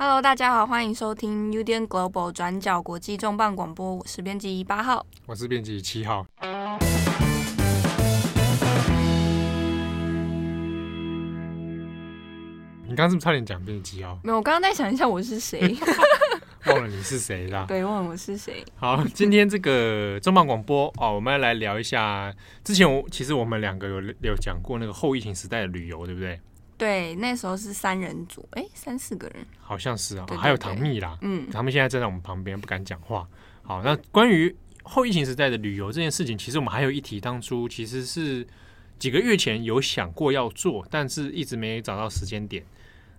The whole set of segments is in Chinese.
Hello，大家好，欢迎收听 UDN Global 转角国际重磅广播，我是编辑八号，我是编辑七号。你刚刚是不是差点讲编辑七号？没有，我刚刚在想一下我是谁，忘了你是谁啦？对，忘了我是谁。好，今天这个重磅广播哦，我们要来聊一下。之前我其实我们两个有有讲过那个后疫情时代的旅游，对不对？对，那时候是三人组，哎，三四个人，好像是啊，还有唐蜜啦，嗯，他们现在站在我们旁边，不敢讲话。好，那关于后疫情时代的旅游这件事情，其实我们还有一题，当初其实是几个月前有想过要做，但是一直没找到时间点。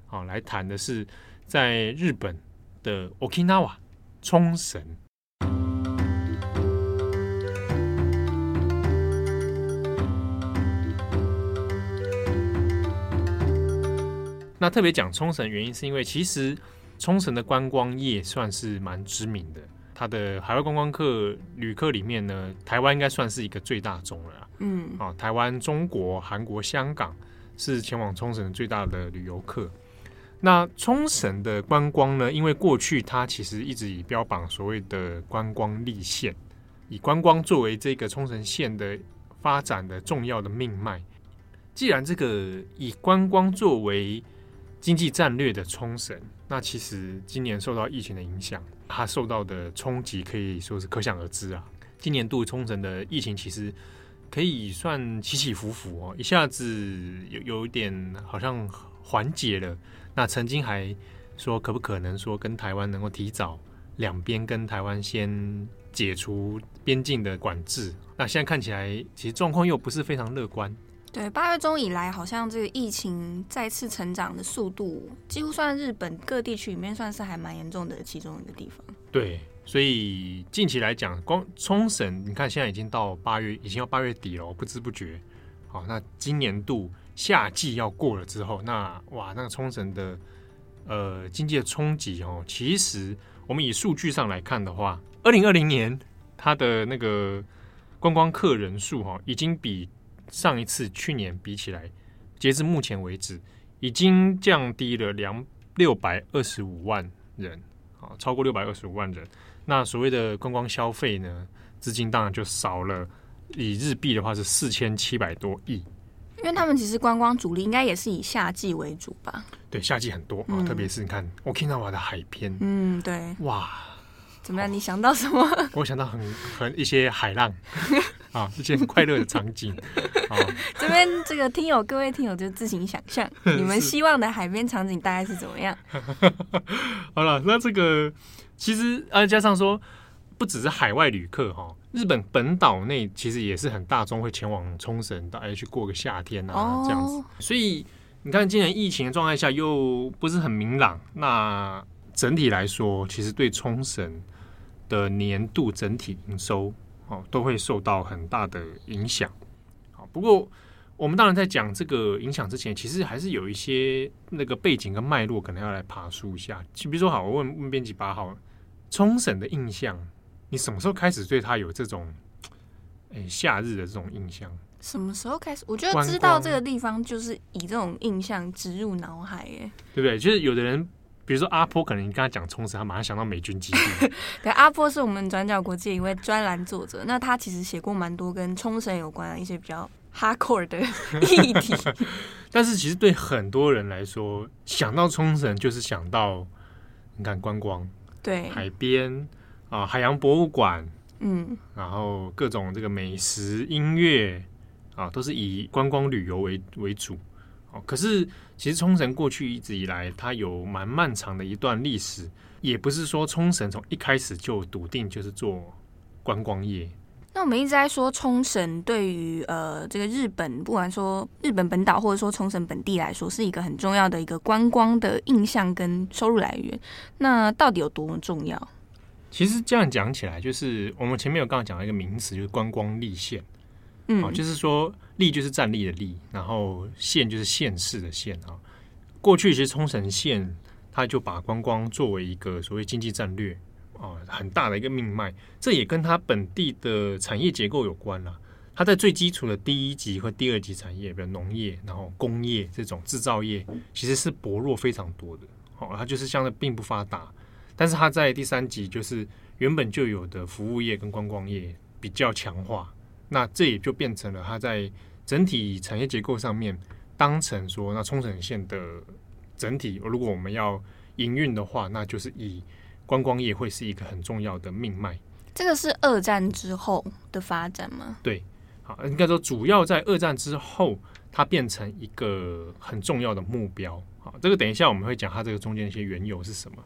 好，来谈的是在日本的 Okinawa 冲绳。那特别讲冲绳，原因是因为其实冲绳的观光业算是蛮知名的，它的海外观光客旅客里面呢，台湾应该算是一个最大宗了。嗯，啊，台湾、中国、韩国、香港是前往冲绳最大的旅游客。那冲绳的观光呢，因为过去它其实一直以标榜所谓的观光立县，以观光作为这个冲绳县的发展的重要的命脉。既然这个以观光作为经济战略的冲绳，那其实今年受到疫情的影响，它受到的冲击可以说是可想而知啊。今年度冲绳的疫情其实可以算起起伏伏哦，一下子有有一点好像缓解了。那曾经还说可不可能说跟台湾能够提早两边跟台湾先解除边境的管制？那现在看起来其实状况又不是非常乐观。对，八月中以来，好像这个疫情再次成长的速度，几乎算日本各地区里面算是还蛮严重的其中一个地方。对，所以近期来讲，光冲绳，你看现在已经到八月，已经要八月底了，不知不觉。好，那今年度夏季要过了之后，那哇，那个冲绳的呃经济的冲击哦，其实我们以数据上来看的话，二零二零年它的那个观光客人数哈，已经比上一次去年比起来，截至目前为止，已经降低了两六百二十五万人，啊，超过六百二十五万人。那所谓的观光消费呢，资金当然就少了，以日币的话是四千七百多亿。因为他们其实观光主力应该也是以夏季为主吧？对，夏季很多啊，嗯，特别是你看 Okinawa 的海边，嗯，对，哇，怎么样？你想到什么？我想到很很一些海浪。啊，一些快乐的场景。啊，这边这个听友，各位听友就自行想象，你们希望的海边场景大概是怎么样？好了，那这个其实啊，加上说，不只是海外旅客哈，日本本岛内其实也是很大众会前往冲绳，大家去过个夏天啊，哦、这样子。所以你看，今年疫情的状态下又不是很明朗，那整体来说，其实对冲绳的年度整体营收。哦，都会受到很大的影响。好，不过我们当然在讲这个影响之前，其实还是有一些那个背景跟脉络，可能要来爬梳一下。就比如说，好，我问问编辑八号，冲绳的印象，你什么时候开始对他有这种诶夏日的这种印象？什么时候开始？我觉得知道这个地方就是以这种印象植入脑海，耶，对不对？就是有的人。比如说阿波，可能你跟他讲冲绳，他马上想到美军基地。对，阿波是我们转角国际一位专栏作者，那他其实写过蛮多跟冲绳有关的一些比较 hardcore 的议题。但是其实对很多人来说，想到冲绳就是想到你看观光，对，海边啊，海洋博物馆，嗯，然后各种这个美食、音乐啊，都是以观光旅游为为主。哦，可是其实冲绳过去一直以来，它有蛮漫长的一段历史，也不是说冲绳从一开始就笃定就是做观光业。那我们一直在说冲绳对于呃这个日本，不管说日本本岛或者说冲绳本地来说，是一个很重要的一个观光的印象跟收入来源。那到底有多么重要？其实这样讲起来，就是我们前面有刚刚讲到一个名词，就是观光立县。嗯，哦，就是说立就是站立的立，然后县就是县市的县啊。过去其实冲绳县，它就把观光作为一个所谓经济战略啊，很大的一个命脉。这也跟它本地的产业结构有关了。它在最基础的第一级和第二级产业，比如农业，然后工业这种制造业，其实是薄弱非常多的。哦，它就是相对并不发达。但是它在第三级就是原本就有的服务业跟观光业比较强化，那这也就变成了它在整体产业结构上面当成说，那冲绳县的整体，如果我们要营运的话，那就是以观光业会是一个很重要的命脉。这个是二战之后的发展吗？对，好，应该说主要在二战之后，它变成一个很重要的目标。好，这个等一下我们会讲它这个中间一些缘由是什么。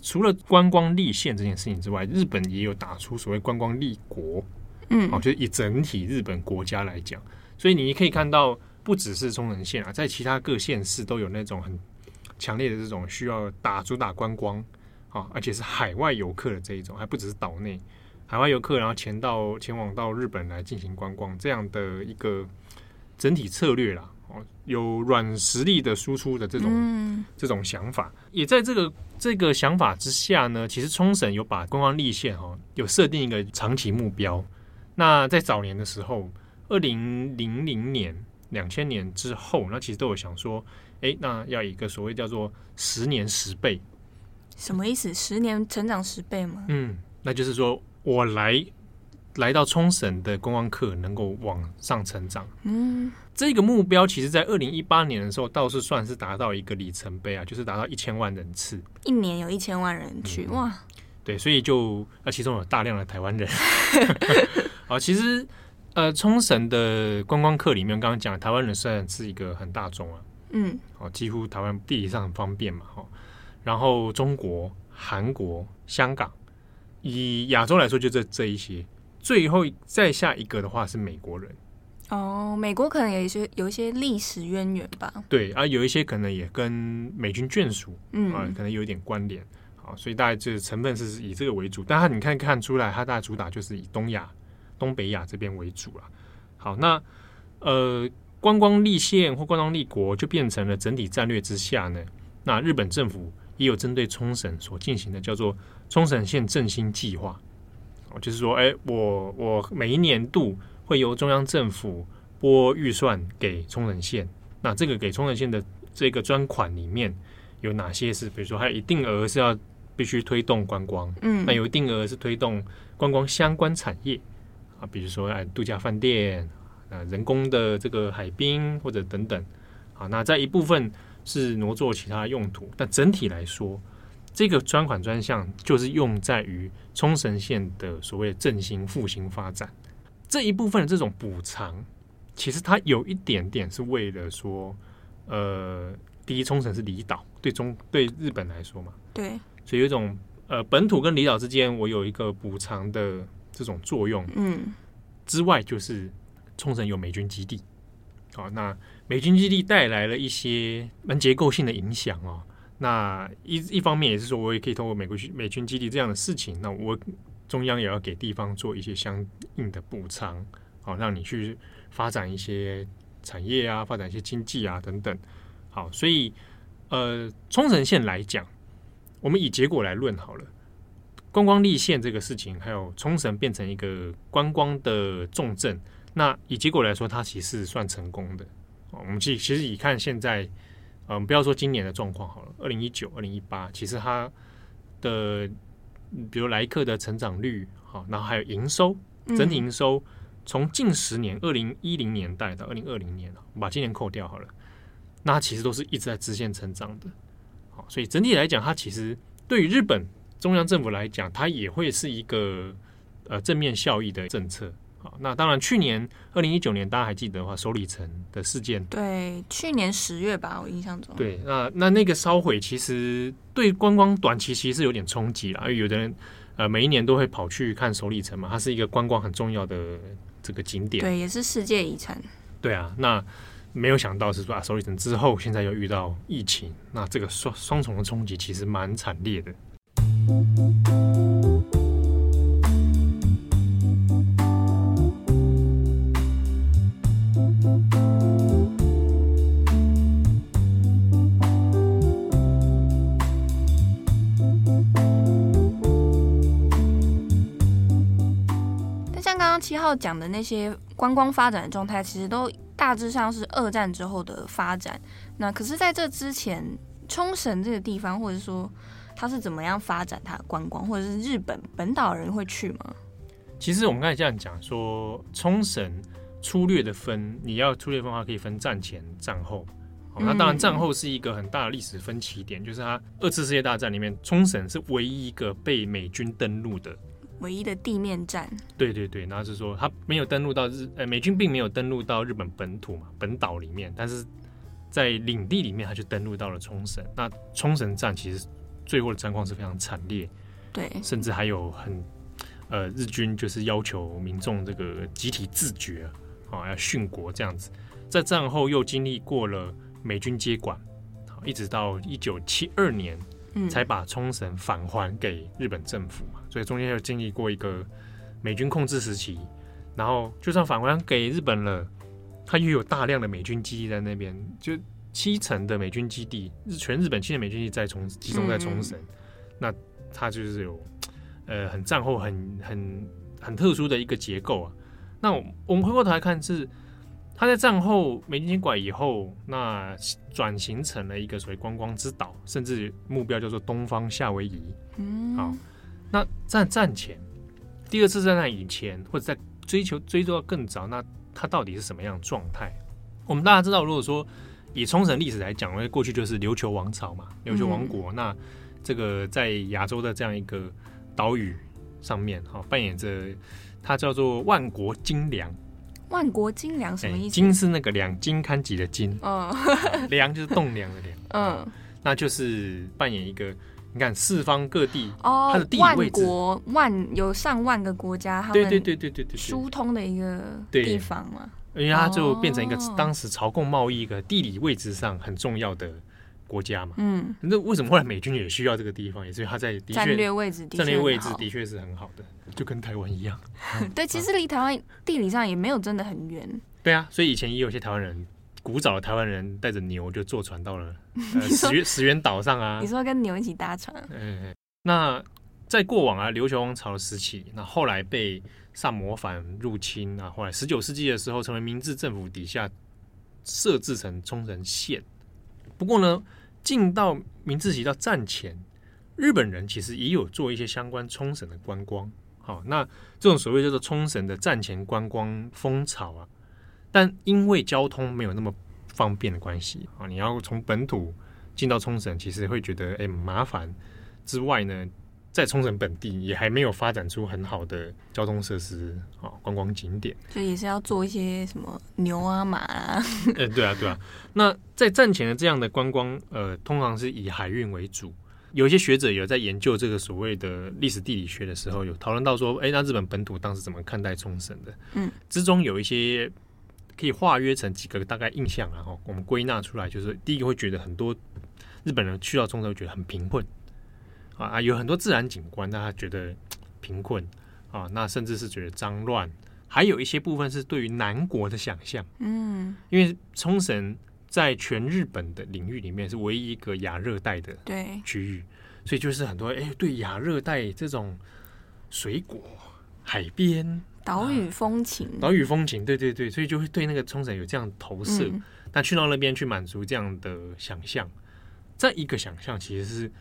除了观光立县这件事情之外，日本也有打出所谓观光立国，嗯，哦，就是以整体日本国家来讲，所以你可以看到，不只是冲绳县啊，在其他各县市都有那种很强烈的这种需要打主打观光啊，而且是海外游客的这一种，还不只是岛内海外游客，然后前到前往到日本来进行观光这样的一个整体策略啦。有软实力的输出的这种、嗯、这种想法，也在这个这个想法之下呢，其实冲绳有把观光立县哈，有设定一个长期目标。那在早年的时候，二零零零年、两千年之后，那其实都有想说，哎，那要一个所谓叫做十年十倍，什么意思？十年成长十倍吗？嗯，那就是说我来。来到冲绳的观光客能够往上成长，嗯，这个目标其实，在二零一八年的时候，倒是算是达到一个里程碑啊，就是达到一千万人次，一年有一千万人去，嗯，哇，对，所以就啊，其中有大量的台湾人，好，其实呃，冲绳的观光客里面，刚刚讲台湾人虽然是一个很大众啊，嗯，哦，几乎台湾地理上很方便嘛，哈，然后中国、韩国、香港，以亚洲来说，就这这一些。最后再下一个的话是美国人哦，美国可能有一些有一些历史渊源吧。对啊，有一些可能也跟美军眷属，嗯啊，可能有一点关联。好，所以大概这成分是以这个为主。但他你看看出来，它大概主打就是以东亚、东北亚这边为主了。好，那呃，观光立县或观光立国就变成了整体战略之下呢。那日本政府也有针对冲绳所进行的叫做冲绳县振兴计划。就是说，哎，我我每一年度会由中央政府拨预算给冲绳县，那这个给冲绳县的这个专款里面有哪些是，比如说还有一定额是要必须推动观光，嗯，那有一定额是推动观光相关产业啊，比如说哎度假饭店啊，人工的这个海滨或者等等，好，那在一部分是挪作其他用途，但整体来说。这个专款专项就是用在于冲绳县的所谓振兴复兴发展这一部分的这种补偿，其实它有一点点是为了说，呃，第一冲绳是离岛，对中对日本来说嘛，对，所以有一种呃本土跟离岛之间我有一个补偿的这种作用，嗯，之外就是冲绳有美军基地，好，那美军基地带来了一些蛮结构性的影响哦。那一一方面也是说，我也可以通过美国军美军基地这样的事情，那我中央也要给地方做一些相应的补偿，好，让你去发展一些产业啊，发展一些经济啊等等。好，所以呃，冲绳县来讲，我们以结果来论好了，观光立县这个事情，还有冲绳变成一个观光的重镇，那以结果来说，它其实是算成功的。我们其其实以看现在。嗯，不要说今年的状况好了，二零一九、二零一八，其实它的比如来客的成长率，好，然后还有营收，整体营收从近十年，二零一零年代到二零二零年，我把今年扣掉好了，那它其实都是一直在直线成长的。好，所以整体来讲，它其实对于日本中央政府来讲，它也会是一个呃正面效益的政策。好，那当然，去年二零一九年，大家还记得的话，首里城的事件。对，去年十月吧，我印象中。对，那那那个烧毁，其实对观光短期其实是有点冲击啦。因为有的人呃，每一年都会跑去看首里城嘛，它是一个观光很重要的这个景点。对，也是世界遗产。对啊，那没有想到是说啊，首里城之后现在又遇到疫情，那这个双双重的冲击其实蛮惨烈的。七号讲的那些观光发展的状态，其实都大致上是二战之后的发展。那可是，在这之前，冲绳这个地方，或者说它是怎么样发展它的观光，或者是日本本岛人会去吗？其实我们刚才这样讲说，冲绳粗略的分，你要粗略分的话，可以分战前、战后。那当然，战后是一个很大的历史分歧点，就是它二次世界大战里面，冲绳是唯一一个被美军登陆的。唯一的地面战，对对对，然后是说他没有登陆到日，呃，美军并没有登陆到日本本土嘛，本岛里面，但是在领地里面，他就登陆到了冲绳。那冲绳战其实最后的战况是非常惨烈，对，甚至还有很，呃，日军就是要求民众这个集体自觉，啊，要殉国这样子。在战后又经历过了美军接管，一直到一九七二年。才把冲绳返还给日本政府嘛，所以中间又经历过一个美军控制时期，然后就算返还给日本了，它又有大量的美军基地在那边，就七成的美军基地，日全日本七成美军基地在冲集中在冲绳，那它就是有呃很战后很很很特殊的一个结构啊。那我们回过头来看是。它在战后美军接管以后，那转型成了一个所谓观光之岛，甚至目标叫做东方夏威夷。嗯，好，那在战前，第二次战争以前，或者在追求追溯到更早，那它到底是什么样的状态？我们大家知道，如果说以冲绳历史来讲，因为过去就是琉球王朝嘛，琉球王国，嗯、那这个在亚洲的这样一个岛屿上面，哈，扮演着它叫做万国金梁。万国金梁什么意思？金是那个两津勘吉的金，嗯，梁就是栋梁的梁，嗯，那就是扮演一个，你看四方各地哦，它的地理位置，万国万有上万个国家，对对对对对对，疏通的一个地方嘛，因为它就变成一个当时朝贡贸易一个地理位置上很重要的国家嘛，嗯，那为什么后来美军也需要这个地方？也是它在的确战略位置，战略位置的确是很好的。就跟台湾一样，对，其实离台湾地理上也没有真的很远。对啊，所以以前也有些台湾人，古早的台湾人带着牛就坐船到了呃 石原石原岛上啊。你说跟牛一起搭船？嗯，那在过往啊，琉球王朝的时期，那后来被萨摩藩入侵啊，后来十九世纪的时候，成为明治政府底下设置成冲绳县。不过呢，进到明治期到战前，日本人其实也有做一些相关冲绳的观光。好，那这种所谓叫做冲绳的战前观光风潮啊，但因为交通没有那么方便的关系啊，你要从本土进到冲绳，其实会觉得哎、欸、麻烦。之外呢，在冲绳本地也还没有发展出很好的交通设施啊，观光景点，所以也是要做一些什么牛啊马啊。哎，对啊对啊。那在战前的这样的观光，呃，通常是以海运为主。有一些学者有在研究这个所谓的历史地理学的时候，有讨论到说，哎，那日本本土当时怎么看待冲绳的？嗯，之中有一些可以化约成几个大概印象，然后我们归纳出来，就是第一个会觉得很多日本人去到冲绳会觉得很贫困啊，有很多自然景观，但他觉得贫困啊，那甚至是觉得脏乱，还有一些部分是对于南国的想象，嗯，因为冲绳。在全日本的领域里面，是唯一一个亚热带的对区域，所以就是很多哎、欸，对亚热带这种水果、海边、岛屿风情、岛屿风情，对对对，所以就会对那个冲绳有这样的投射。嗯、但去到那边去满足这样的想象，这一个想象其实是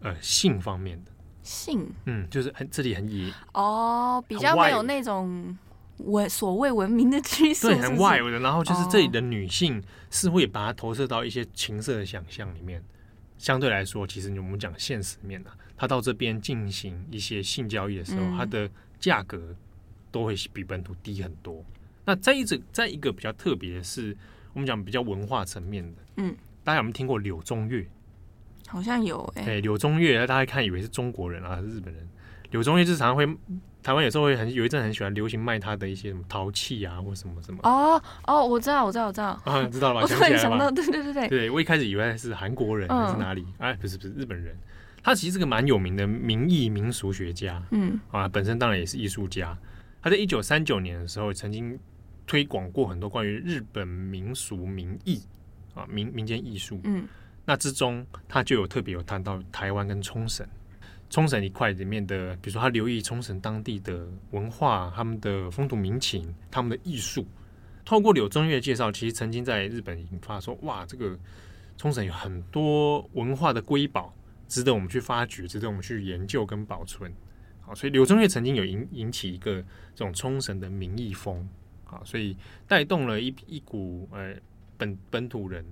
呃性方面的性，嗯，就是很这里很野哦，比较没有那种。文所谓文明的居所，对，很 wild 的。然后就是这里的女性是会把它投射到一些情色的想象里面。相对来说，其实我们讲现实面呢，她到这边进行一些性交易的时候，它的价格都会比本土低很多。那再一个，再一个比较特别的是，我们讲比较文化层面的，嗯，大家有没有听过柳宗悦？好像有哎，对，柳宗悦，大家看以为是中国人啊，是日本人。柳宗悦就常常会，台湾有时候会很有一阵很喜欢流行卖他的一些什么陶器啊，或什么什么。哦哦，我知道，我知道，我知道。啊，知道了吧？我突然想到，对对对对。对，我一开始以为是韩国人还是哪里？哎，不是不是日本人。他其实是个蛮有名的民艺民俗学家。嗯。啊，本身当然也是艺术家。他在一九三九年的时候，曾经推广过很多关于日本民俗民艺啊民民间艺术。嗯。那之中，他就有特别有谈到台湾跟冲绳。冲绳一块里面的，比如说他留意冲绳当地的文化、他们的风土民情、他们的艺术，透过柳宗悦介绍，其实曾经在日本引发说，哇，这个冲绳有很多文化的瑰宝，值得我们去发掘，值得我们去研究跟保存。好，所以柳宗悦曾经有引引起一个这种冲绳的民意风，啊，所以带动了一一股呃本本土人，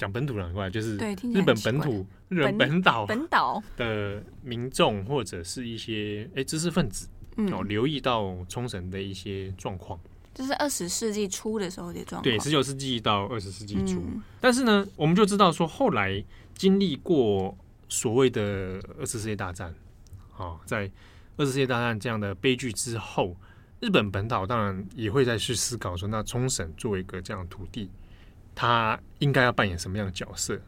讲本土人很怪就是日本本土日本本岛本岛。的民众或者是一些哎知识分子，哦，留意到冲绳的一些状况。就是二十世纪初的时候的状况，对，十九世纪到二十世纪初。嗯、但是呢，我们就知道说，后来经历过所谓的二次世界大战，啊、哦，在二次世界大战这样的悲剧之后，日本本岛当然也会再去思考说，那冲绳作为一个这样的土地，他应该要扮演什么样的角色？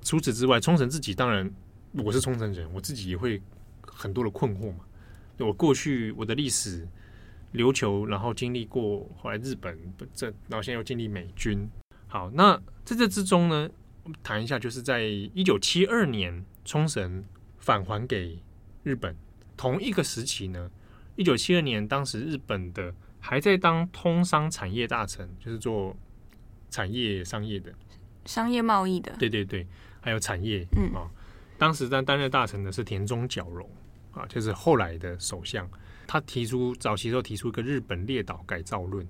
除此之外，冲绳自己当然，我是冲绳人，我自己也会很多的困惑嘛。我过去我的历史。琉球，然后经历过后来日本这，然后现在又经历美军。好，那在这之中呢，我们谈一下，就是在一九七二年，冲绳返还给日本。同一个时期呢，一九七二年，当时日本的还在当通商产业大臣，就是做产业商业的，商业贸易的。对对对，还有产业。嗯啊，当时在担任大臣的是田中角荣啊，就是后来的首相。他提出早期时候提出一个日本列岛改造论，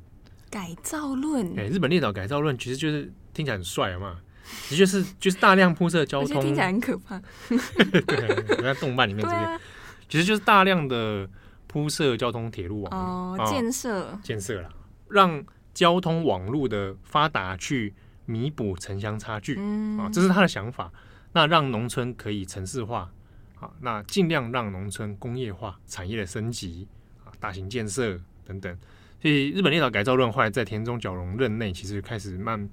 改造论，哎、欸，日本列岛改造论其实就是听起来很帅嘛，其实就是就是大量铺设交通，听起来很可怕。对，在动漫里面这边，啊、其实就是大量的铺设交通铁路网哦，哦建设建设了，让交通网络的发达去弥补城乡差距，嗯，啊、哦，这是他的想法，那让农村可以城市化。啊，那尽量让农村工业化、产业的升级啊，大型建设等等。所以日本列岛改造论后来在田中角荣任内，其实开始慢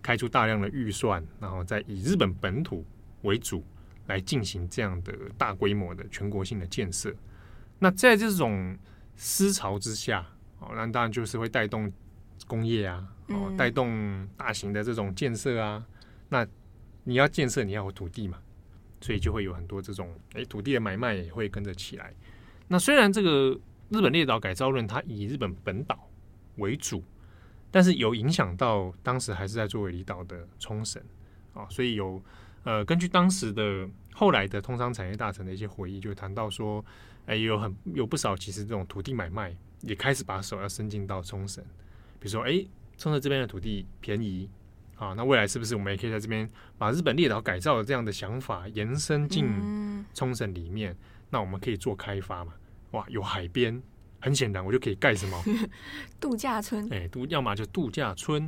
开出大量的预算，然后再以日本本土为主来进行这样的大规模的全国性的建设。那在这种思潮之下，哦，那当然就是会带动工业啊，哦，带动大型的这种建设啊。那你要建设，你要有土地嘛。所以就会有很多这种诶土地的买卖也会跟着起来。那虽然这个日本列岛改造论它以日本本岛为主，但是有影响到当时还是在作为离岛的冲绳啊。所以有呃根据当时的后来的通商产业大臣的一些回忆，就谈到说，诶有很有不少其实这种土地买卖也开始把手要伸进到冲绳，比如说诶冲绳这边的土地便宜。啊，那未来是不是我们也可以在这边把日本列岛改造的这样的想法延伸进冲绳里面？嗯、那我们可以做开发嘛？哇，有海边，很显然我就可以盖什么 度假村？哎，度要么就度假村、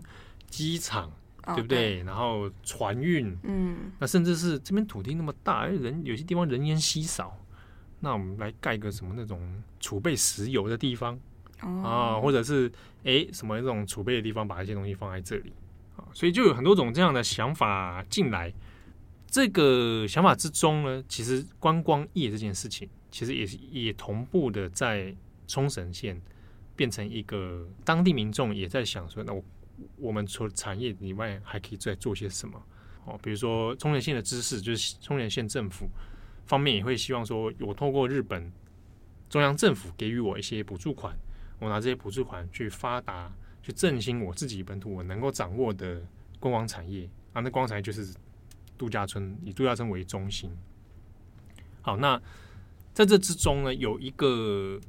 机场，哦、对不对？对，然后船运，嗯，那甚至是这边土地那么大，人有些地方人烟稀少，那我们来盖个什么那种储备石油的地方、哦、啊，或者是哎什么那种储备的地方，把一些东西放在这里啊。所以就有很多种这样的想法进来，这个想法之中呢，其实观光业这件事情，其实也是也同步的在冲绳县变成一个当地民众也在想说，那我我们除了产业以外，还可以再做些什么？哦，比如说冲绳县的知识，就是冲绳县政府方面也会希望说，我透过日本中央政府给予我一些补助款，我拿这些补助款去发达。去振兴我自己本土我能够掌握的观光产业啊，那观光产业就是度假村，以度假村为中心。好，那在这之中呢，有一个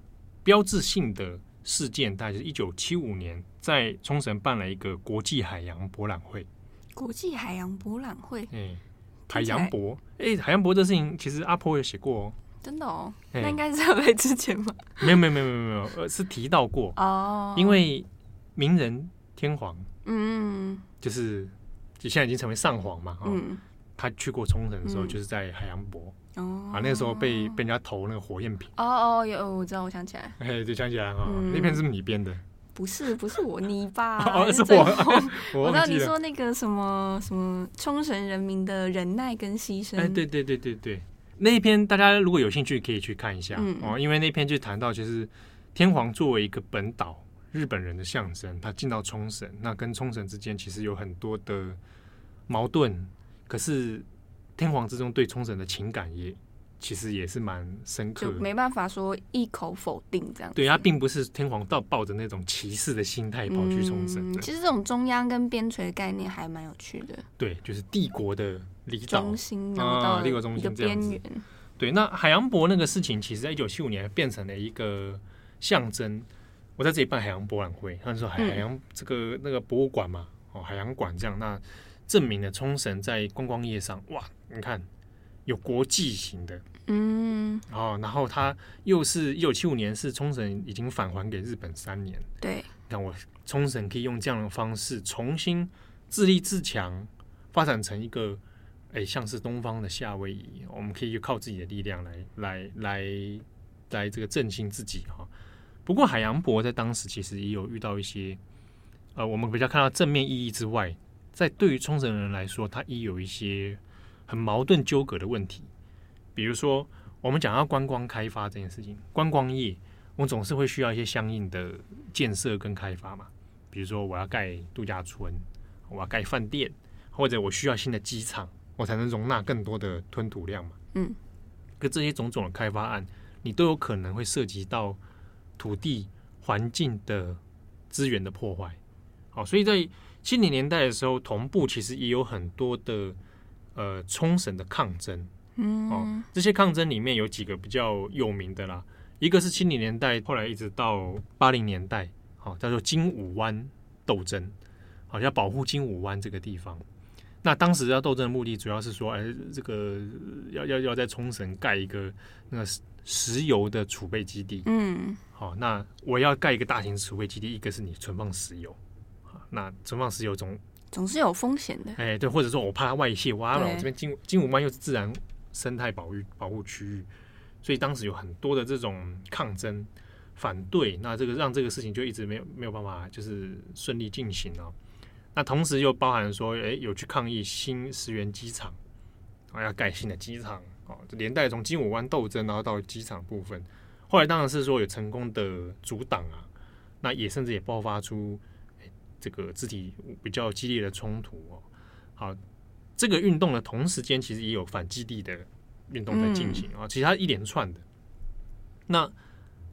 标志性的事件，大概是一九七五年在冲绳办了一个国际海洋博览会。国际海洋博览会，哎，海洋博，哎，海洋博这事情其实阿婆也写过哦，真的哦，那应该是在来之前吧？没有没有没有没有没有，呃，是提到过。哦，因为。名人天皇，嗯，就是就现在已经成为上皇嘛，嗯，他去过冲绳的时候，就是在海洋博，哦，啊，那个时候被被人家投那个火焰瓶，哦哦，有我知道，我想起来，哎，就想起来哈，那篇是不是你编的？不是，不是我你吧？哦，是我，我知道你说那个什么什么冲绳人民的忍耐跟牺牲，哎，对对对对对，那一篇大家如果有兴趣可以去看一下哦，因为那篇就谈到就是天皇作为一个本岛。日本人的象征，他进到冲绳，那跟冲绳之间其实有很多的矛盾。可是天皇之中对冲绳的情感也其实也是蛮深刻的，就没办法说一口否定这样。对，他并不是天皇到抱着那种歧视的心态跑去冲绳。嗯。其实这种中央跟边陲的概念还蛮有趣的。对，就是帝国的离岛中心，然后到帝国中心这样子。对，那海洋博那个事情，其实在一九七五年变成了一个象征。我在这里办海洋博览会，他说海海洋这个、嗯、那个博物馆嘛，哦，海洋馆这样，那证明了冲绳在观光业上，哇，你看。有国际型的，嗯，哦，然后他又是一九七五年，是冲绳已经返还给日本三年，对，那我冲绳可以用这样的方式重新自立自强，发展成一个，哎，像是东方的夏威夷，我们可以靠自己的力量来来来来这个振兴自己哈。不过海洋博在当时其实也有遇到一些，呃，我们比较看到正面意义之外，在对于冲绳人来说，他也有一些。很矛盾纠葛的问题，比如说我们讲到观光开发这件事情，观光业我总是会需要一些相应的建设跟开发嘛。比如说我要盖度假村，我要盖饭店，或者我需要新的机场，我才能容纳更多的吞吐量嘛。嗯，可这些种种的开发案，你都有可能会涉及到土地环境的资源的破坏。好，所以在七零年代的时候，同步其实也有很多的。呃，冲绳的抗争，嗯，哦，这些抗争里面有几个比较有名的啦，一个是七零年代，后来一直到八零年代，好，叫做金武湾斗争，好，要保护金武湾这个地方。那当时要斗争的目的，主要是说，哎，这个要要要在冲绳盖一个那个石油的储备基地，嗯，好，那我要盖一个大型储备基地，一个是你存放石油，那存放石油总。总是有风险的，哎，对，或者说我怕它外泄，哇，我这边金金武湾又是自然生态保育保护区域，所以当时有很多的这种抗争反对，那这个让这个事情就一直没有没有办法就是顺利进行哦。那同时又包含说，哎，有去抗议新石原机场，啊，要盖新的机场，哦，连带从金武湾斗争，然后到机场部分，后来当然是说有成功的阻挡啊，那也甚至也爆发出。这个肢体比较激烈的冲突哦，好，这个运动的同时间其实也有反基地的运动在进行啊，其实它一连串的。那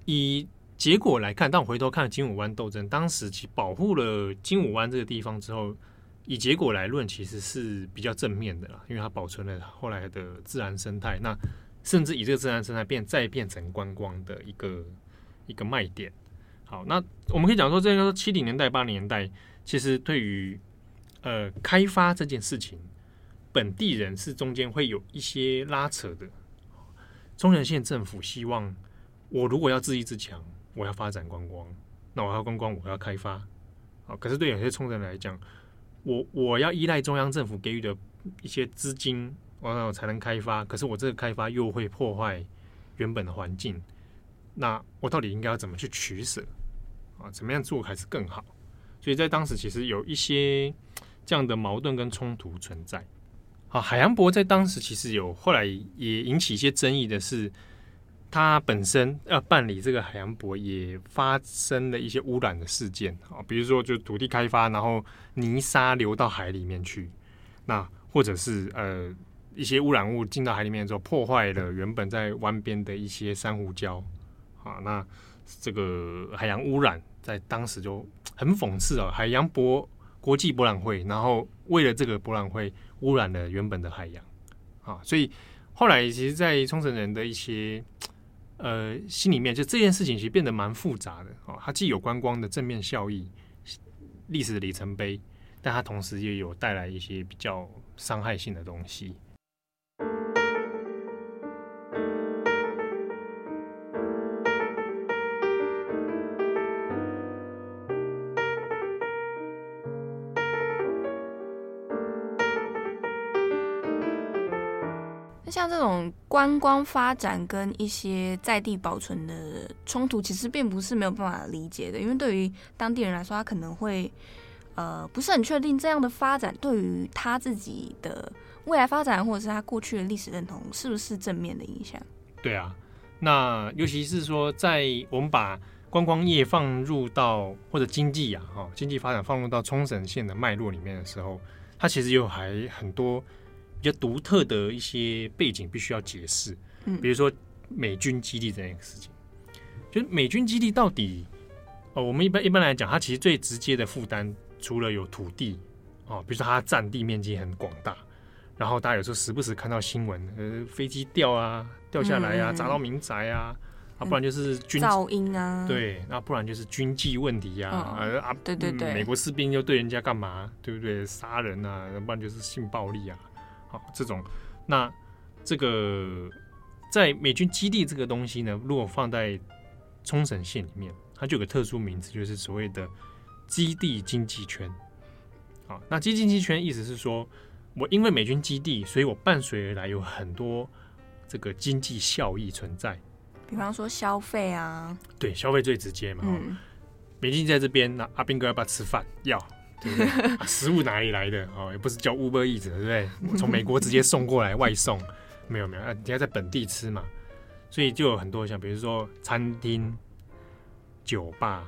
以结果来看，当我回头看金武湾斗争，当时其保护了金武湾这个地方之后，以结果来论，其实是比较正面的啦，因为它保存了后来的自然生态，那甚至以这个自然生态变再变成观光的一个一个卖点。好，那我们可以讲说，这个七零年代、八零年代，其实对于呃开发这件事情，本地人是中间会有一些拉扯的。中原县政府希望，我如果要自立自强，我要发展观光，那我要观光，我要开发。好，可是对有些冲人来讲，我我要依赖中央政府给予的一些资金，我才能开发。可是我这个开发又会破坏原本的环境，那我到底应该要怎么去取舍？啊，怎么样做还是更好？所以在当时其实有一些这样的矛盾跟冲突存在。好，海洋博在当时其实有后来也引起一些争议的是，它本身要办理这个海洋博也发生了一些污染的事件啊，比如说就土地开发，然后泥沙流到海里面去，那或者是呃一些污染物进到海里面之后，破坏了原本在湾边的一些珊瑚礁啊，那这个海洋污染。在当时就很讽刺啊，海洋博国际博览会，然后为了这个博览会污染了原本的海洋啊，所以后来其实，在冲绳人的一些呃心里面，就这件事情其实变得蛮复杂的哦。它既有观光的正面效益、历史的里程碑，但它同时也有带来一些比较伤害性的东西。像这种观光发展跟一些在地保存的冲突，其实并不是没有办法理解的。因为对于当地人来说，他可能会呃不是很确定这样的发展对于他自己的未来发展，或者是他过去的历史认同，是不是正面的影响？对啊，那尤其是说，在我们把观光业放入到或者经济啊，哈经济发展放入到冲绳县的脉络里面的时候，它其实有还很多。比较独特的一些背景必须要解释。嗯，比如说美军基地这样一个事情，就是美军基地到底哦，我们一般一般来讲，它其实最直接的负担，除了有土地哦，比如说它占地面积很广大，然后大家有时候时不时看到新闻，呃，飞机掉啊，掉下来啊，砸到民宅啊。啊，不然就是军噪音啊，对，那不然就是军纪问题呀，啊，嗯、啊，对对对、嗯，美国士兵又对人家干嘛，对不对？杀人啊，不然就是性暴力啊，好，这种，那这个在美军基地这个东西呢，如果放在冲绳县里面，它就有个特殊名字，就是所谓的基地经济圈。好，那基地经济圈意思是说，我因为美军基地，所以我伴随而来有很多这个经济效益存在。比方说消费啊，对，消费最直接嘛。嗯，美军在这边，那阿兵哥要不要吃饭？要，对不对？啊、食物哪里来的？哦，也不是叫 Uber Eats，对不对？从美国直接送过来外送，没有没有，人家在本地吃嘛。所以就有很多像，比如说餐厅、酒吧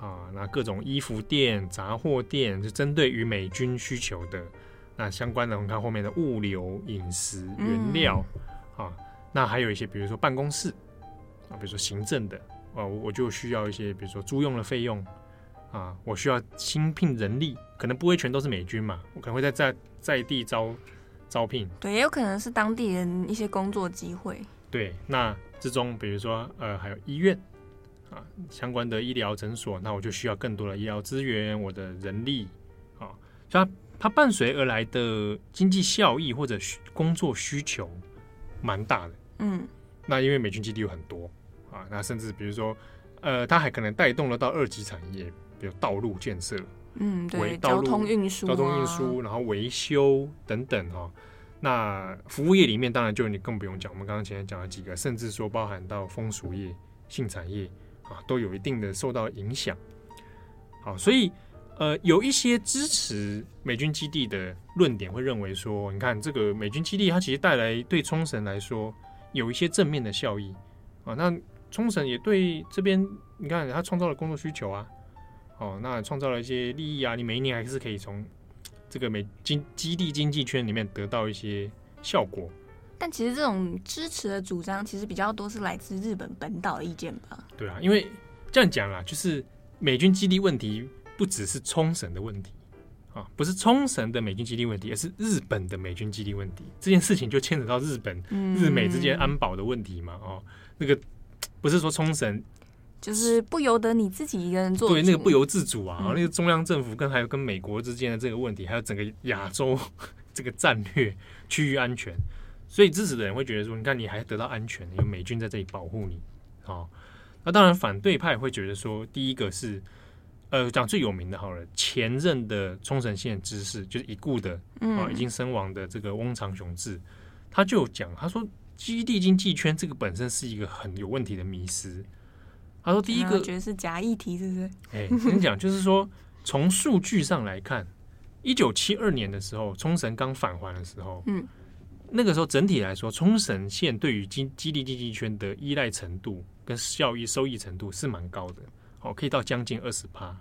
啊，那各种衣服店、杂货店，就针对于美军需求的那相关的，我们看后面的物流、饮食、原料、嗯、啊，那还有一些，比如说办公室。啊，比如说行政的啊，我我就需要一些，比如说租用的费用啊，我需要新聘人力，可能不会全都是美军嘛，我可能会在在在地招招聘，对，也有可能是当地人一些工作机会。对，那之中比如说呃，还有医院啊，相关的医疗诊所，那我就需要更多的医疗资源，我的人力啊，它它伴随而来的经济效益或者工作需求蛮大的，嗯，那因为美军基地有很多。啊，那甚至比如说，呃，它还可能带动了到二级产业，比如道路建设，嗯，对，交通运输、交通运输，然后维修等等哈、哦。那服务业里面，当然就你更不用讲，我们刚刚前面讲了几个，甚至说包含到风俗业、性产业啊，都有一定的受到影响。好，所以呃，有一些支持美军基地的论点会认为说，你看这个美军基地，它其实带来对冲绳来说有一些正面的效益啊，那。冲绳也对这边，你看它创造了工作需求啊，哦，那创造了一些利益啊，你每一年还是可以从 这个美经基地经济圈里面得到一些效果。但其实这种支持的主张，其实比较多是来自日本本岛的意见吧？对啊，因为这样讲啊，就是美军基地问题不只是冲绳的问题啊，不是冲绳的美军基地问题，而是日本的美军基地问题。这件事情就牵扯到日本、嗯、日美之间安保的问题嘛，哦，那个。不是说冲绳就是不由得你自己一个人做，对那个不由自主啊，嗯、那个中央政府跟还有跟美国之间的这个问题，还有整个亚洲 这个战略区域安全，所以支持的人会觉得说，你看你还得到安全，有美军在这里保护你，哦，那当然反对派会觉得说，第一个是呃讲最有名的好了，前任的冲绳县知事就是已故的啊、哦、已经身亡的这个翁长雄志，他就讲他说。基地经济圈这个本身是一个很有问题的迷思。他说：“第一个我觉得是假议题，是不是？”哎、欸，跟你讲，就是说从数据上来看，一九七二年的时候，冲绳刚返还的时候，嗯，那个时候整体来说，冲绳县对于经基地经济圈的依赖程度跟效益收益程度是蛮高的，哦，可以到将近二十趴。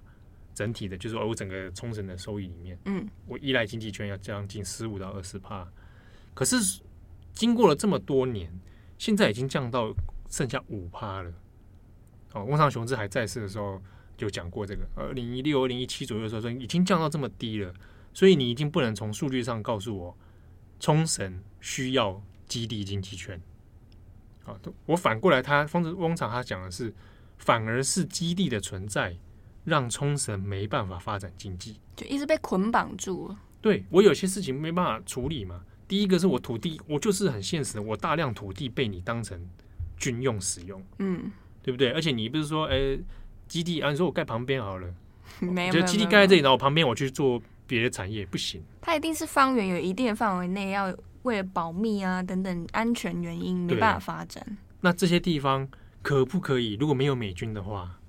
整体的，就是说我整个冲绳的收益里面，嗯，我依赖经济圈要将近十五到二十趴，可是。经过了这么多年，现在已经降到剩下五趴了。哦，翁长雄志还在世的时候就讲过这个，二零一六、二零一七左右的时候说已经降到这么低了，所以你已经不能从数据上告诉我冲绳需要基地经济圈。好，我反过来，他方子翁长他讲的是，反而是基地的存在让冲绳没办法发展经济，就一直被捆绑住了。对，我有些事情没办法处理嘛。第一个是我土地，我就是很现实的，我大量土地被你当成军用使用，嗯，对不对？而且你不是说，哎、欸，基地啊，你说我盖旁边好了，没有，就基地盖在这里，然后我旁边我去做别的产业，不行。它一定是方圆有一定的范围内，要为了保密啊等等安全原因，没办法发展。那这些地方可不可以？如果没有美军的话，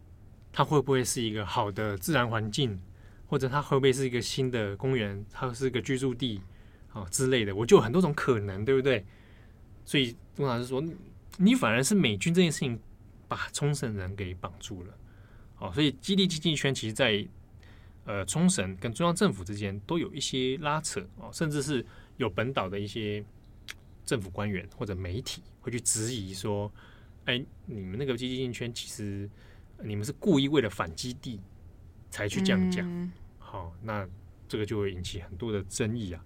它会不会是一个好的自然环境？或者它会不会是一个新的公园？它是一个居住地？啊之类的，我就有很多种可能，对不对？所以通常是说，你反而是美军这件事情把冲绳人给绑住了。好，所以基地经济圈其实在呃冲绳跟中央政府之间都有一些拉扯哦，甚至是有本岛的一些政府官员或者媒体会去质疑说：“哎，你们那个基地圈其实你们是故意为了反基地才去这样讲。嗯”好，那这个就会引起很多的争议啊。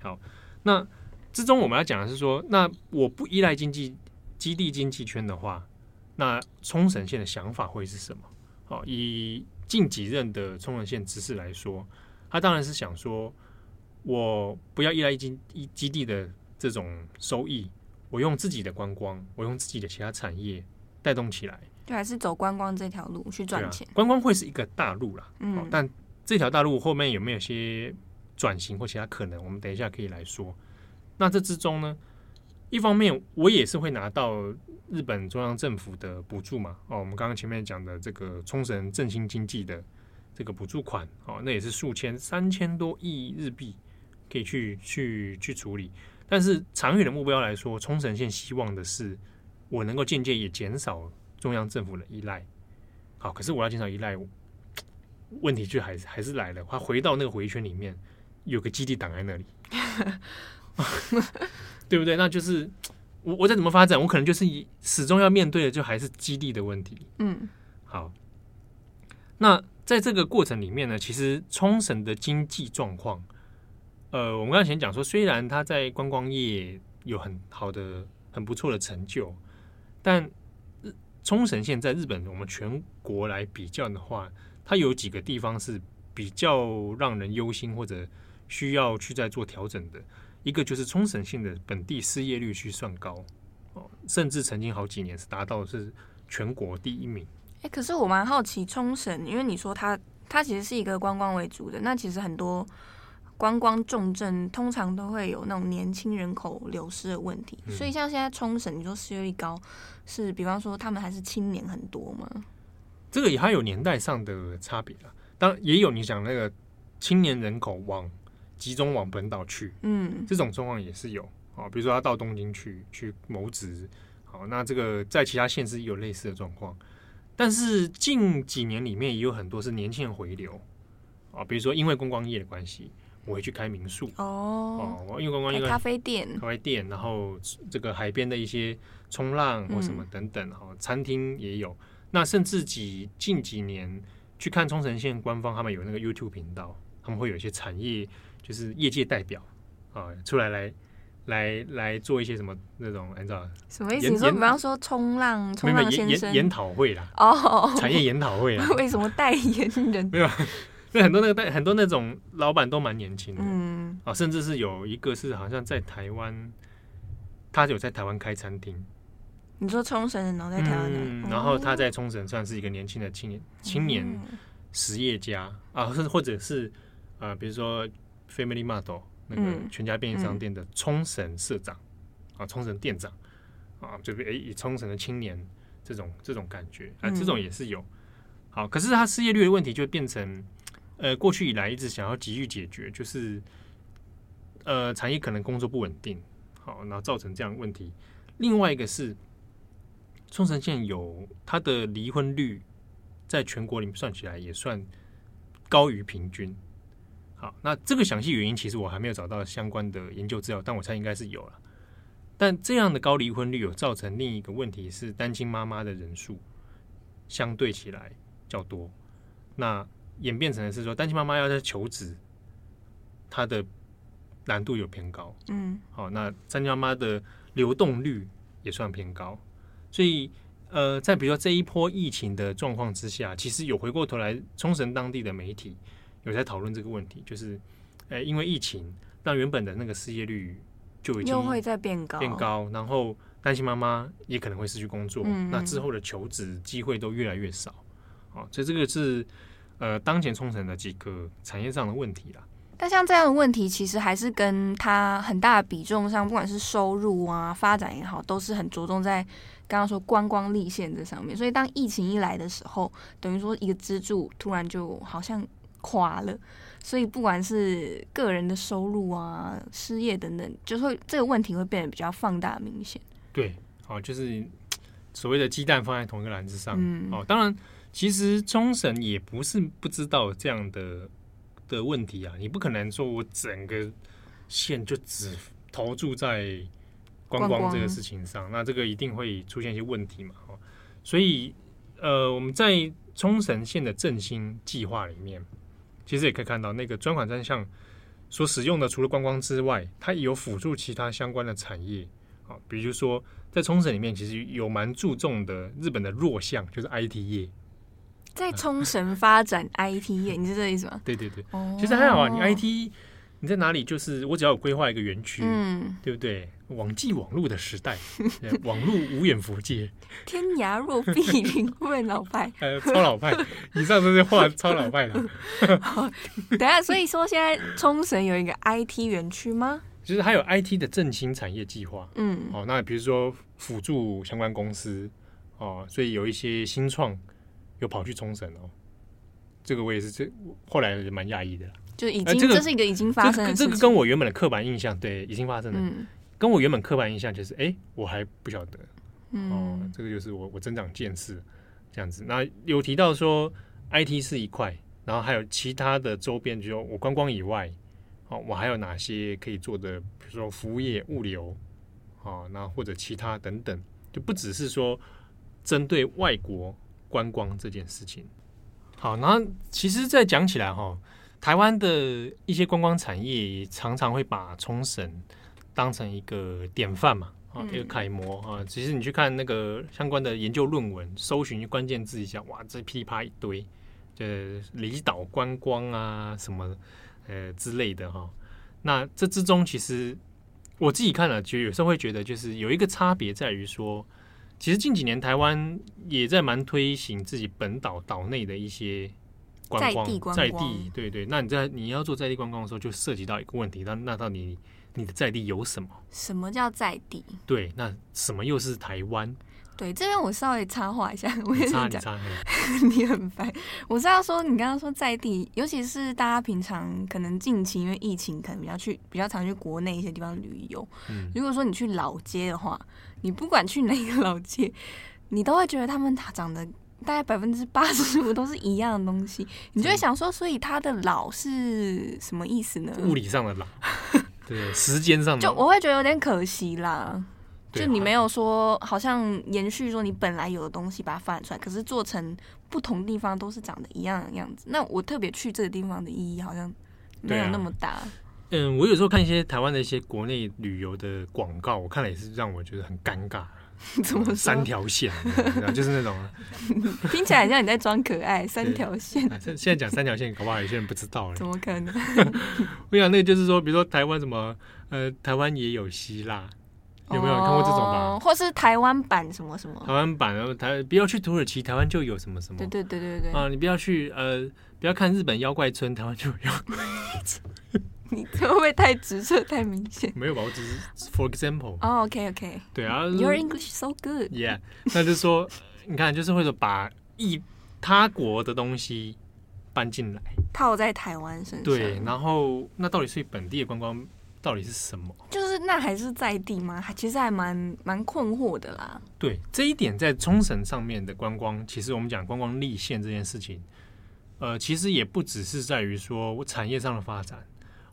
好，那之中我们要讲的是说，那我不依赖经济基地经济圈的话，那冲绳县的想法会是什么？好，以近几任的冲绳县知事来说，他当然是想说，我不要依赖基一基地的这种收益，我用自己的观光，我用自己的其他产业带动起来，对还是走观光这条路去赚钱。观光会是一个大路啦，嗯，但这条大路后面有没有些转型或其他可能？我们等一下可以来说。那这之中呢，一方面我也是会拿到日本中央政府的补助嘛。哦，我们刚刚前面讲的这个冲绳振兴经济的这个补助款，哦，那也是数千三千多亿日币可以去去去处理。但是长远的目标来说，冲绳县希望的是我能够间接也减少中央政府的依赖。好，可是我要减少依赖，问题就还是还是来了。他回到那个回圈里面，有个基地挡在那里。对不对？那就是我我再怎么发展，我可能就是以始终要面对的就还是基地的问题。嗯，好。那在这个过程里面呢，其实冲绳的经济状况，呃，我们刚才前讲说，虽然它在观光业有很好的、很不错的成就，但冲绳现在日本我们全国来比较的话，它有几个地方是比较让人忧心或者。需要去再做调整的一个就是冲绳县的本地失业率去算高哦，甚至曾经好几年是达到是全国第一名。哎、欸，可是我蛮好奇冲绳，因为你说它它其实是一个观光为主的，那其实很多观光重镇通常都会有那种年轻人口流失的问题，嗯、所以像现在冲绳，你说失业率高，是比方说他们还是青年很多吗？这个也还有年代上的差别了，当然也有你讲那个青年人口往。集中往本岛去，嗯，这种状况也是有。啊。比如说他到东京去去谋职，好，那这个在其他县市也有类似的状况。但是近几年里面也有很多是年轻人回流。啊，比如说因为观光业的关系，我会去开民宿。哦，哦因为观光业咖啡店、咖啡店，然后这个海边的一些冲浪或什么等等，哈、嗯，餐厅也有。那甚至几近几年去看冲绳县官方，他们有那个 YouTube 频道，他们会有一些产业。就是业界代表啊，出来来来来做一些什么那种，你知道什么意思？你说比方说冲浪，冲浪先生研讨会啦，哦，产业研讨会啦。为什么代言人？没有，因为很多那个代很多那种老板都蛮年轻的，嗯啊，甚至是有一个是好像在台湾，他有在台湾开餐厅。你说冲绳人，然后在台湾，嗯，然后他在冲绳算是一个年轻的青年青年实业家啊，甚或者是啊，比如说。Family Mart 那个全家便利商店的冲绳社长、嗯、啊，冲绳店长啊，就是诶，以冲绳的青年这种这种感觉啊，这种也是有。好，可是他失业率的问题就变成，呃，过去以来一直想要急于解决，就是呃，产业可能工作不稳定，好，然后造成这样的问题。另外一个是，冲绳县有它的离婚率，在全国里面算起来也算高于平均。好，那这个详细原因其实我还没有找到相关的研究资料，但我猜应该是有了。但这样的高离婚率有造成另一个问题是，单亲妈妈的人数相对起来较多。那演变成的是说，单亲妈妈要在求职，它的难度有偏高。嗯，好，那单亲妈妈的流动率也算偏高。所以，呃，在比如说这一波疫情的状况之下，其实有回过头来，冲绳当地的媒体。有在讨论这个问题，就是，呃，因为疫情，让原本的那个失业率就已经又会再变高，变高，然后单亲妈妈也可能会失去工作，那之后的求职机会都越来越少，哦，所以这个是呃当前冲绳的几个产业上的问题啦。但像这样的问题，其实还是跟它很大的比重上，不管是收入啊、发展也好，都是很着重在刚刚说观光立县这上面。所以当疫情一来的时候，等于说一个支柱突然就好像。垮了，所以不管是个人的收入啊、失业等等，就会这个问题会变得比较放大明显。对，好，就是所谓的鸡蛋放在同一个篮子上。嗯，哦，当然，其实冲绳也不是不知道这样的的问题啊。你不可能说我整个线就只投注在观光这个事情上，那这个一定会出现一些问题嘛。哦所以，呃，我们在冲绳县的振兴计划里面，其实也可以看到那个专款专项所使用的，除了观光之外，它也有辅助其他相关的产业啊，比如说在冲绳里面，其实有蛮注重的日本的弱项，就是 IT 业。在冲绳发展 IT 业，你是这个意思吗？对对对，其实还好啊，你 IT 你在哪里，就是我只要有规划一个园区，嗯，对不对？网际网路的时代，网路无远佛界，天涯若比邻，会不会老派？呃，超老派，以上这些话超老派的。等下，所以说现在冲绳有一个 IT 园区吗？其实还有 IT 的振兴产业计划，嗯，哦，那比如说辅助相关公司，哦，所以有一些新创。又跑去冲绳哦，这个我也是这后来也蛮讶异的，就已经、呃这个、这是一个已经发生的事情，这个、这个跟我原本的刻板印象对已经发生了，嗯、跟我原本刻板印象就是哎，我还不晓得，嗯、哦，这个就是我我增长见识这样子。那有提到说 IT 是一块，然后还有其他的周边，就我观光以外，哦，我还有哪些可以做的，比如说服务业、物流，哦，那或者其他等等，就不只是说针对外国。观光这件事情，好，那其实再讲起来哈，台湾的一些观光产业常常会把冲绳当成一个典范嘛，啊，一个楷模啊。其实你去看那个相关的研究论文，搜寻关键字一下，哇，这噼里啪一堆，呃，离岛观光啊什么呃之类的哈。那这之中，其实我自己看了，就有时候会觉得，就是有一个差别在于说。其实近几年台湾也在蛮推行自己本岛岛内的一些观光，在地观光，在地，对对。那你在你要做在地观光的时候，就涉及到一个问题，那那到底你的在地有什么？什么叫在地？对，那什么又是台湾？对，这边我稍微插话一下，我跟你讲，你，插 你很烦。我是要说，你刚刚说在地，尤其是大家平常可能近期因为疫情，可能比较去比较常去国内一些地方旅游。嗯，如果说你去老街的话，你不管去哪个老街，你都会觉得他们长得大概百分之八十五 都是一样的东西。你就会想说，所以它的老是什么意思呢？物理上的老，对，时间上的。就我会觉得有点可惜啦。就你没有说，好像延续说你本来有的东西把它发展出来，可是做成不同地方都是长得一样的样子。那我特别去这个地方的意义好像没有那么大。啊、嗯，我有时候看一些台湾的一些国内旅游的广告，我看了也是让我觉得很尴尬。怎么说？三条线，就是那种听起来很像你在装可爱。三条线，现在讲三条线，搞不好有些人不知道了。怎么可能？我想那个就是说，比如说台湾什么，呃，台湾也有希腊。有没有看过这种吧？或是台湾版什么什么？台湾版，然后台不要去土耳其，台湾就有什么什么。对对对对对。啊，你不要去呃，不要看日本妖怪村，台湾就有妖怪村。你会不会太直射太明显？没有吧，我只是 for example。哦，OK OK。对啊，Your English so good。Yeah，那就是说，你看，就是会说把一他国的东西搬进来，套在台湾身上。对，然后那到底是本地的观光？到底是什么？就是那还是在地吗？还其实还蛮蛮困惑的啦。对，这一点，在冲绳上面的观光，其实我们讲观光立县这件事情，呃，其实也不只是在于说我产业上的发展。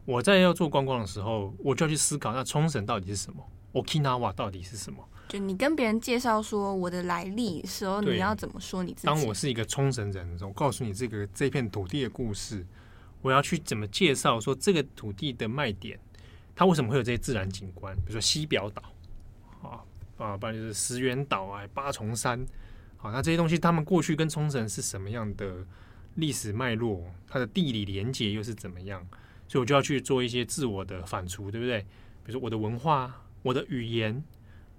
我在要做观光的时候，我就要去思考，那冲绳到底是什么？Okinawa 到底是什么？就你跟别人介绍说我的来历时候，你要怎么说你自己？当我是一个冲绳人的时候，我告诉你这个这片土地的故事，我要去怎么介绍说这个土地的卖点？它为什么会有这些自然景观？比如说西表岛，啊啊，不然就是石垣岛啊、八重山，好，那这些东西，他们过去跟冲绳是什么样的历史脉络？它的地理连接又是怎么样？所以我就要去做一些自我的反刍，对不对？比如说我的文化、我的语言、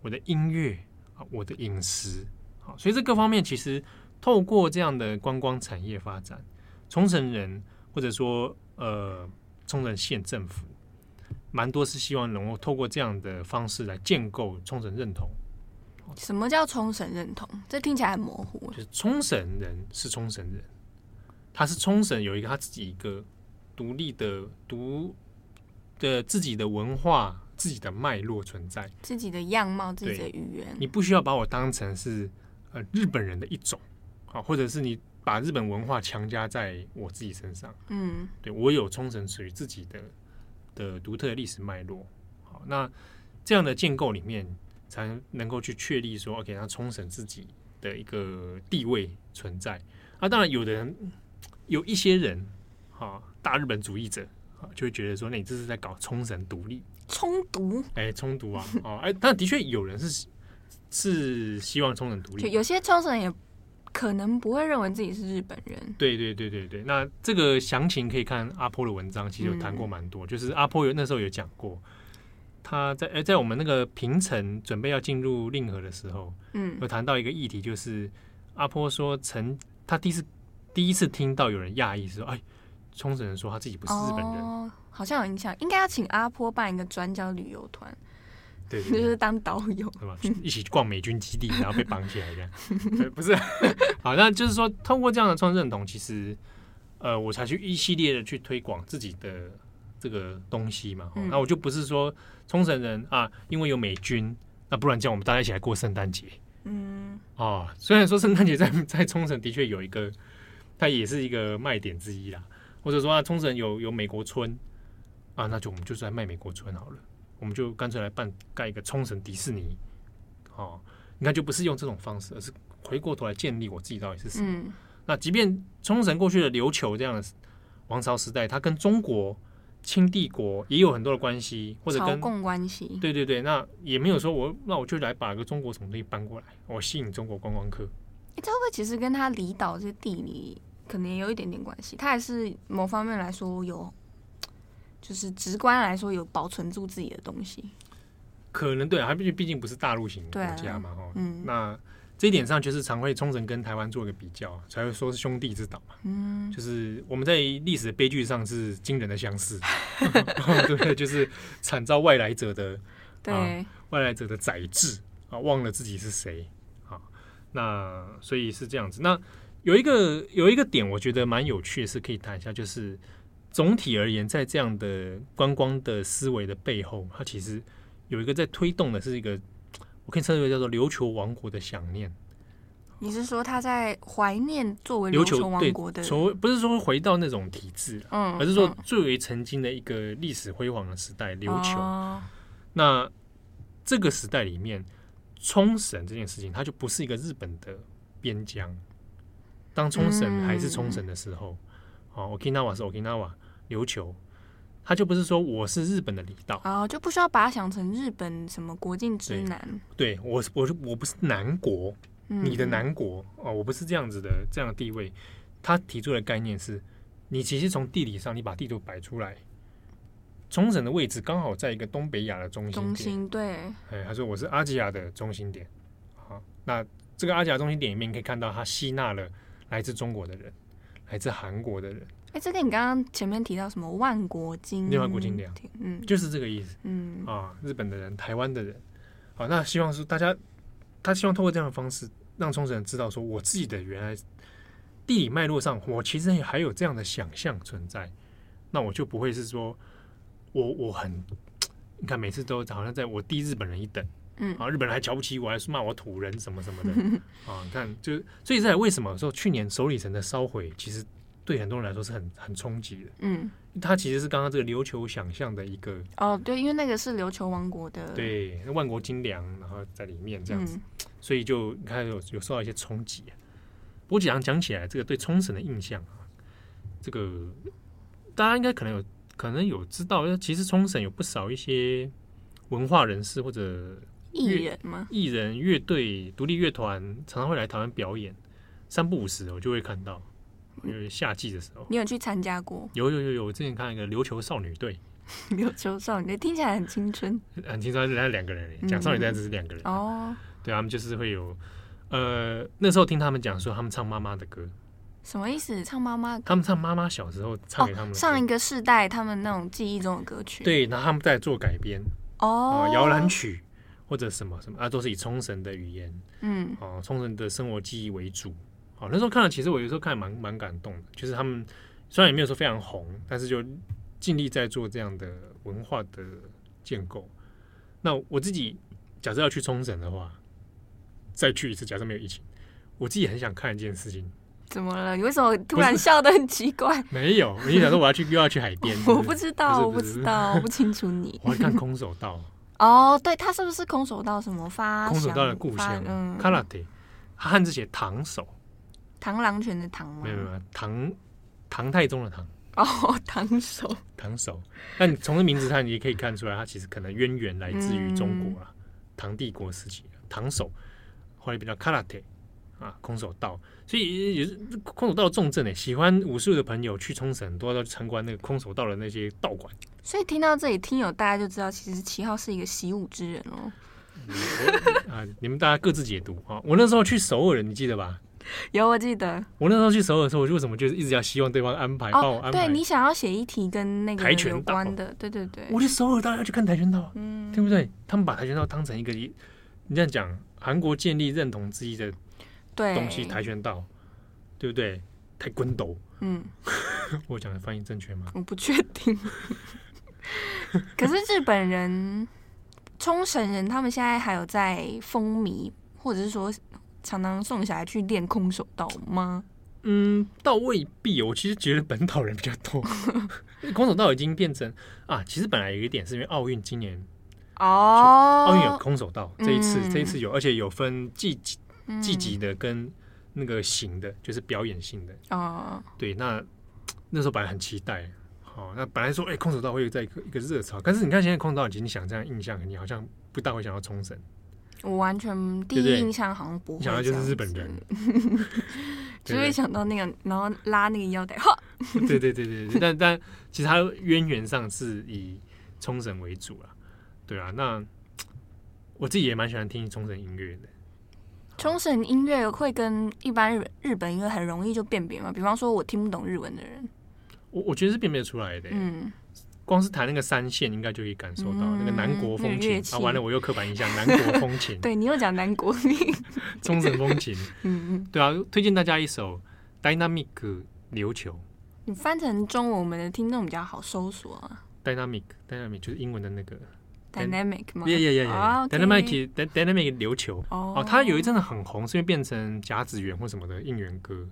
我的音乐啊、我的饮食，好，所以这各方面其实透过这样的观光产业发展，冲绳人或者说呃冲绳县政府。蛮多是希望能够透过这样的方式来建构冲绳认同。什么叫冲绳认同？这听起来很模糊。就是冲绳人是冲绳人，他是冲绳有一个他自己一个独立的独的自己的文化、自己的脉络存在，自己的样貌、自己的语言。你不需要把我当成是呃日本人的一种啊，或者是你把日本文化强加在我自己身上。嗯，对，我有冲绳属于自己的。的独特的历史脉络。好，那这样的建构里面，才能够去确立说，OK，那冲绳自己的一个地位存在。啊，当然，有的人有一些人，哈，大日本主义者啊，就会觉得说，那你这是在搞冲绳独立冲独？哎，冲独啊！哦，哎，但的确有人是是希望冲绳独立，有些冲绳也可能不会认为自己是日本人。对对对对对，那这个详情可以看阿波的文章，其实有谈过蛮多，嗯、就是阿波有那时候有讲过。他在哎，在我们那个平城准备要进入令和的时候，嗯，有谈到一个议题，就是阿波说，曾他第一次第一次听到有人讶异说，哎，冲绳人说他自己不是日本人，哦、好像有印象，应该要请阿坡办一个专交旅游团，对，就是当导游，对吧？一起逛美军基地，然后被绑起来这样，不是？好，那就是说，通过这样的创认同，其实呃，我才去一系列的去推广自己的。这个东西嘛，那我就不是说冲绳人啊，因为有美军，那不然叫我们大家一起来过圣诞节。嗯，哦，虽然说圣诞节在在冲绳的确有一个，它也是一个卖点之一啦。或者说啊，冲绳有有美国村啊，那就我们就是来卖美国村好了，我们就干脆来办盖一个冲绳迪士尼。哦，你看就不是用这种方式，而是回过头来建立我自己到底是什么。嗯，那即便冲绳过去的琉球这样的王朝时代，它跟中国。清帝国也有很多的关系，或者跟朝贡关系。对对对，那也没有说我那我就来把个中国什么东西搬过来，我吸引中国观光客。哎，这会不会其实跟他离岛这地理可能也有一点点关系？他还是某方面来说有，就是直观来说有保存住自己的东西。可能对啊，他毕竟毕竟不是大陆型国家嘛，哈、啊，嗯，那。这一点上就是常会冲绳跟台湾做一个比较，才会说是兄弟之岛嘛。嗯，就是我们在历史的悲剧上是惊人的相似，对，就是惨遭外来者的对、啊、外来者的宰制啊，忘了自己是谁啊。那所以是这样子。那有一个有一个点，我觉得蛮有趣的，是可以谈一下，就是总体而言，在这样的观光的思维的背后，它其实有一个在推动的是一个。我可以称之为叫做琉球王国的想念。你是说他在怀念作为琉球王国的？所谓不是说回到那种体制，嗯，而是说最为曾经的一个历史辉煌的时代——琉球。哦、那这个时代里面，冲绳这件事情，它就不是一个日本的边疆。当冲绳还是冲绳的时候，哦，Okinawa 是 Okinawa，琉球。他就不是说我是日本的离岛啊，就不需要把它想成日本什么国境之南。对，对我，我我不是南国，嗯、你的南国哦，我不是这样子的这样的地位。他提出的概念是，你其实从地理上，你把地图摆出来，冲绳的位置刚好在一个东北亚的中心点。中心对，哎，他说我是阿吉亚的中心点。好，那这个阿吉亚中心点里面，你可以看到它吸纳了来自中国的人，来自韩国的人。哎，这个你刚刚前面提到什么万国金？万国金两，嗯，就是这个意思，嗯。啊，日本的人、台湾的人，好，那希望是大家，他希望通过这样的方式，让冲绳人知道说，我自己的原来地理脉络上，我其实也还有这样的想象存在，那我就不会是说我我很，你看每次都好像在我低日本人一等，嗯，啊，日本人还瞧不起我，还是骂我土人什么什么的，啊，你看就所以在为什么说去年首里城的烧毁，其实。对很多人来说是很很冲击的，嗯，它其实是刚刚这个琉球想象的一个哦，对，因为那个是琉球王国的，对，万国精良，然后在里面这样子，嗯、所以就你看有有受到一些冲击。不过讲讲起来，这个对冲绳的印象啊，这个大家应该可能有可能有知道，其实冲绳有不少一些文化人士或者艺人吗？艺人、乐队、独立乐团常常会来台湾表演，三不五时我就会看到。因为夏季的时候，你有去参加过？有有有有，我之前看一个琉球少女队。琉球少女队听起来很青春，很青春。人家两个人讲少女队只是两个人、嗯、哦。对，他们就是会有呃，那时候听他们讲说，他们唱妈妈的歌，什么意思？唱妈妈？他们唱妈妈小时候唱给他们、哦、上一个世代他们那种记忆中的歌曲。对，然后他们在做改编哦，摇篮、呃、曲或者什么什么啊，都是以冲绳的语言，嗯，哦、呃，冲绳的生活记忆为主。哦，那时候看了，其实我有时候看蛮蛮感动的。就是他们虽然也没有说非常红，但是就尽力在做这样的文化的建构。那我自己假设要去冲绳的话，再去一次，假设没有疫情，我自己很想看一件事情，怎么了？你为什么突然笑得很奇怪？没有，我一想说我要去又要去海边。我不知道，我不知道，我不清楚你。我要看空手道。哦，对，他是不是空手道什么发？空手道的故乡，嗯，Karate，他汉字写唐手，螳螂拳的螳吗？没有没有，唐唐太宗的唐。哦，唐手，唐手。那你从这名字上，你也可以看出来，他其实可能渊源来自于中国啊，唐帝国时期，唐手，后来比较 Karate。啊，空手道，所以也是空手道重镇诶。喜欢武术的朋友去冲绳，都要去参观那个空手道的那些道馆。所以听到这里，听友大家就知道，其实七号是一个习武之人哦。啊，你们大家各自解读啊。我那时候去首尔，你记得吧？有，我记得。我那时候去首尔的时候，我就为什么就是一直要希望对方安排帮、哦、我安排？对，你想要写一题跟那个跆拳有关的，对对对。我去首尔当然要去看跆拳道，嗯，对不对？他们把跆拳道当成一个，你这样讲，韩国建立认同之一的。对，东西跆拳道，对不对？太滚斗，嗯，我讲的翻译正确吗？我不确定。可是日本人、冲绳人，他们现在还有在风靡，或者是说常常送小孩去练空手道吗？嗯，倒未必。我其实觉得本岛人比较多。空手道已经变成啊，其实本来有一点是因为奥运今年哦，奥运有空手道，这一次、嗯、这一次有，而且有分季季。积极的跟那个型的，就是表演性的哦。对，那那时候本来很期待，好、哦，那本来说，哎、欸，空手道会在一个一个热潮，但是你看现在空手道已经想这样印象，你好像不大会想要冲绳。我完全第一印象好像不会，想到就是日本人，只会想到那个，然后拉那个腰带，哈。对对对对对，但但其实它渊源上是以冲绳为主了，对啊，那我自己也蛮喜欢听冲绳音乐的。冲绳音乐会跟一般日日本音乐很容易就辨别嘛？比方说，我听不懂日文的人，我我觉得是辨别出来的。嗯，光是弹那个三线，应该就可以感受到、嗯、那个南国风情。啊，完了，我又刻板印象，南国风情。对你又讲南国，冲绳风情。嗯嗯，对啊，推荐大家一首《Dynamic 琉球》。你翻成中文，我们的听众比较好搜索啊。Dynamic，Dynamic 就是英文的那个。Dynamic 吗？Yeah yeah yeah yeah，Dynamic Dynamic 琉球哦，它有一阵子很红，是因为变成甲子园或什么的应援歌。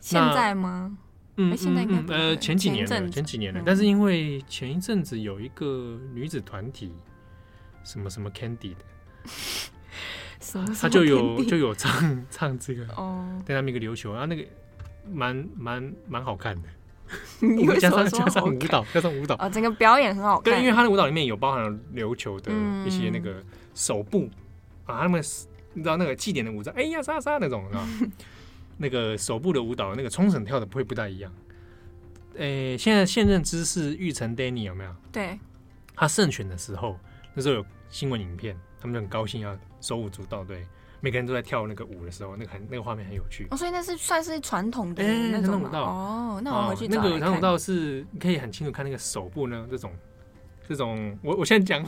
现在吗？嗯嗯呃，前几年了，前几年了。但是因为前一阵子有一个女子团体，什么什么 Candy 的，他就有就有唱唱这个哦，Dynamic 琉球，然后那个蛮蛮蛮好看的。你会加上加上舞蹈，加上舞蹈啊，整个表演很好看。对，因为他的舞蹈里面有包含了琉球的一些那个手部啊，他们你知道那个祭典的舞蹈，哎呀杀杀那种啊，那个手部的舞蹈，那个冲绳跳的不会不太一样。诶，现在现任知事玉成 Danny 有没有？对，他胜选的时候，那时候有新闻影片，他们就很高兴要手舞足蹈，对。每个人都在跳那个舞的时候，那个很那个画面很有趣。哦，所以那是算是传统的那种舞蹈哦。那我回去找。那个传统舞蹈是你可以很清楚看那个手部呢，这种这种。我我现在讲，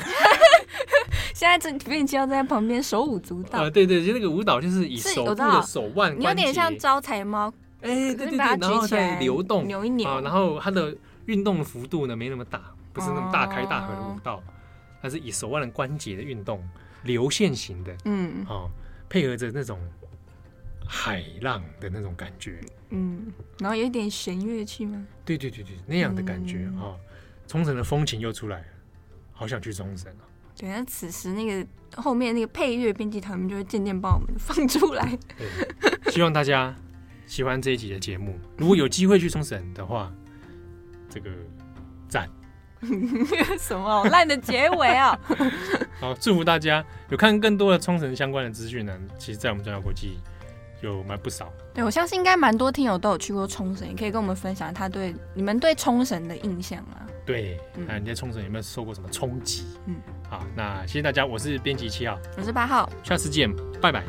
现在这编辑要在旁边手舞足蹈。啊，对对，就那个舞蹈就是以手部的手腕，你有点像招财猫。哎，对对对，然后再流动，扭一扭。然后它的运动的幅度呢没那么大，不是那么大开大合的舞蹈，它是以手腕的关节的运动，流线型的。嗯，好。配合着那种海浪的那种感觉，嗯，然后有一点弦乐器吗？对对对对，那样的感觉啊，冲绳的风情又出来了，好想去冲绳啊。对，那此时那个后面那个配乐编辑团们就会渐渐把我们放出来。对，希望大家喜欢这一集的节目。如果有机会去冲绳的话，这个赞。什么好烂的结尾啊！好，祝福大家有看更多的冲绳相关的资讯呢。其实，在我们中央国际有蛮不少。对，我相信应该蛮多听友都有去过冲绳，也可以跟我们分享他对你们对冲绳的印象啊。对，那你在冲绳有没有受过什么冲击？嗯，好，那谢谢大家，我是编辑七号，我是八号，下次见，拜拜。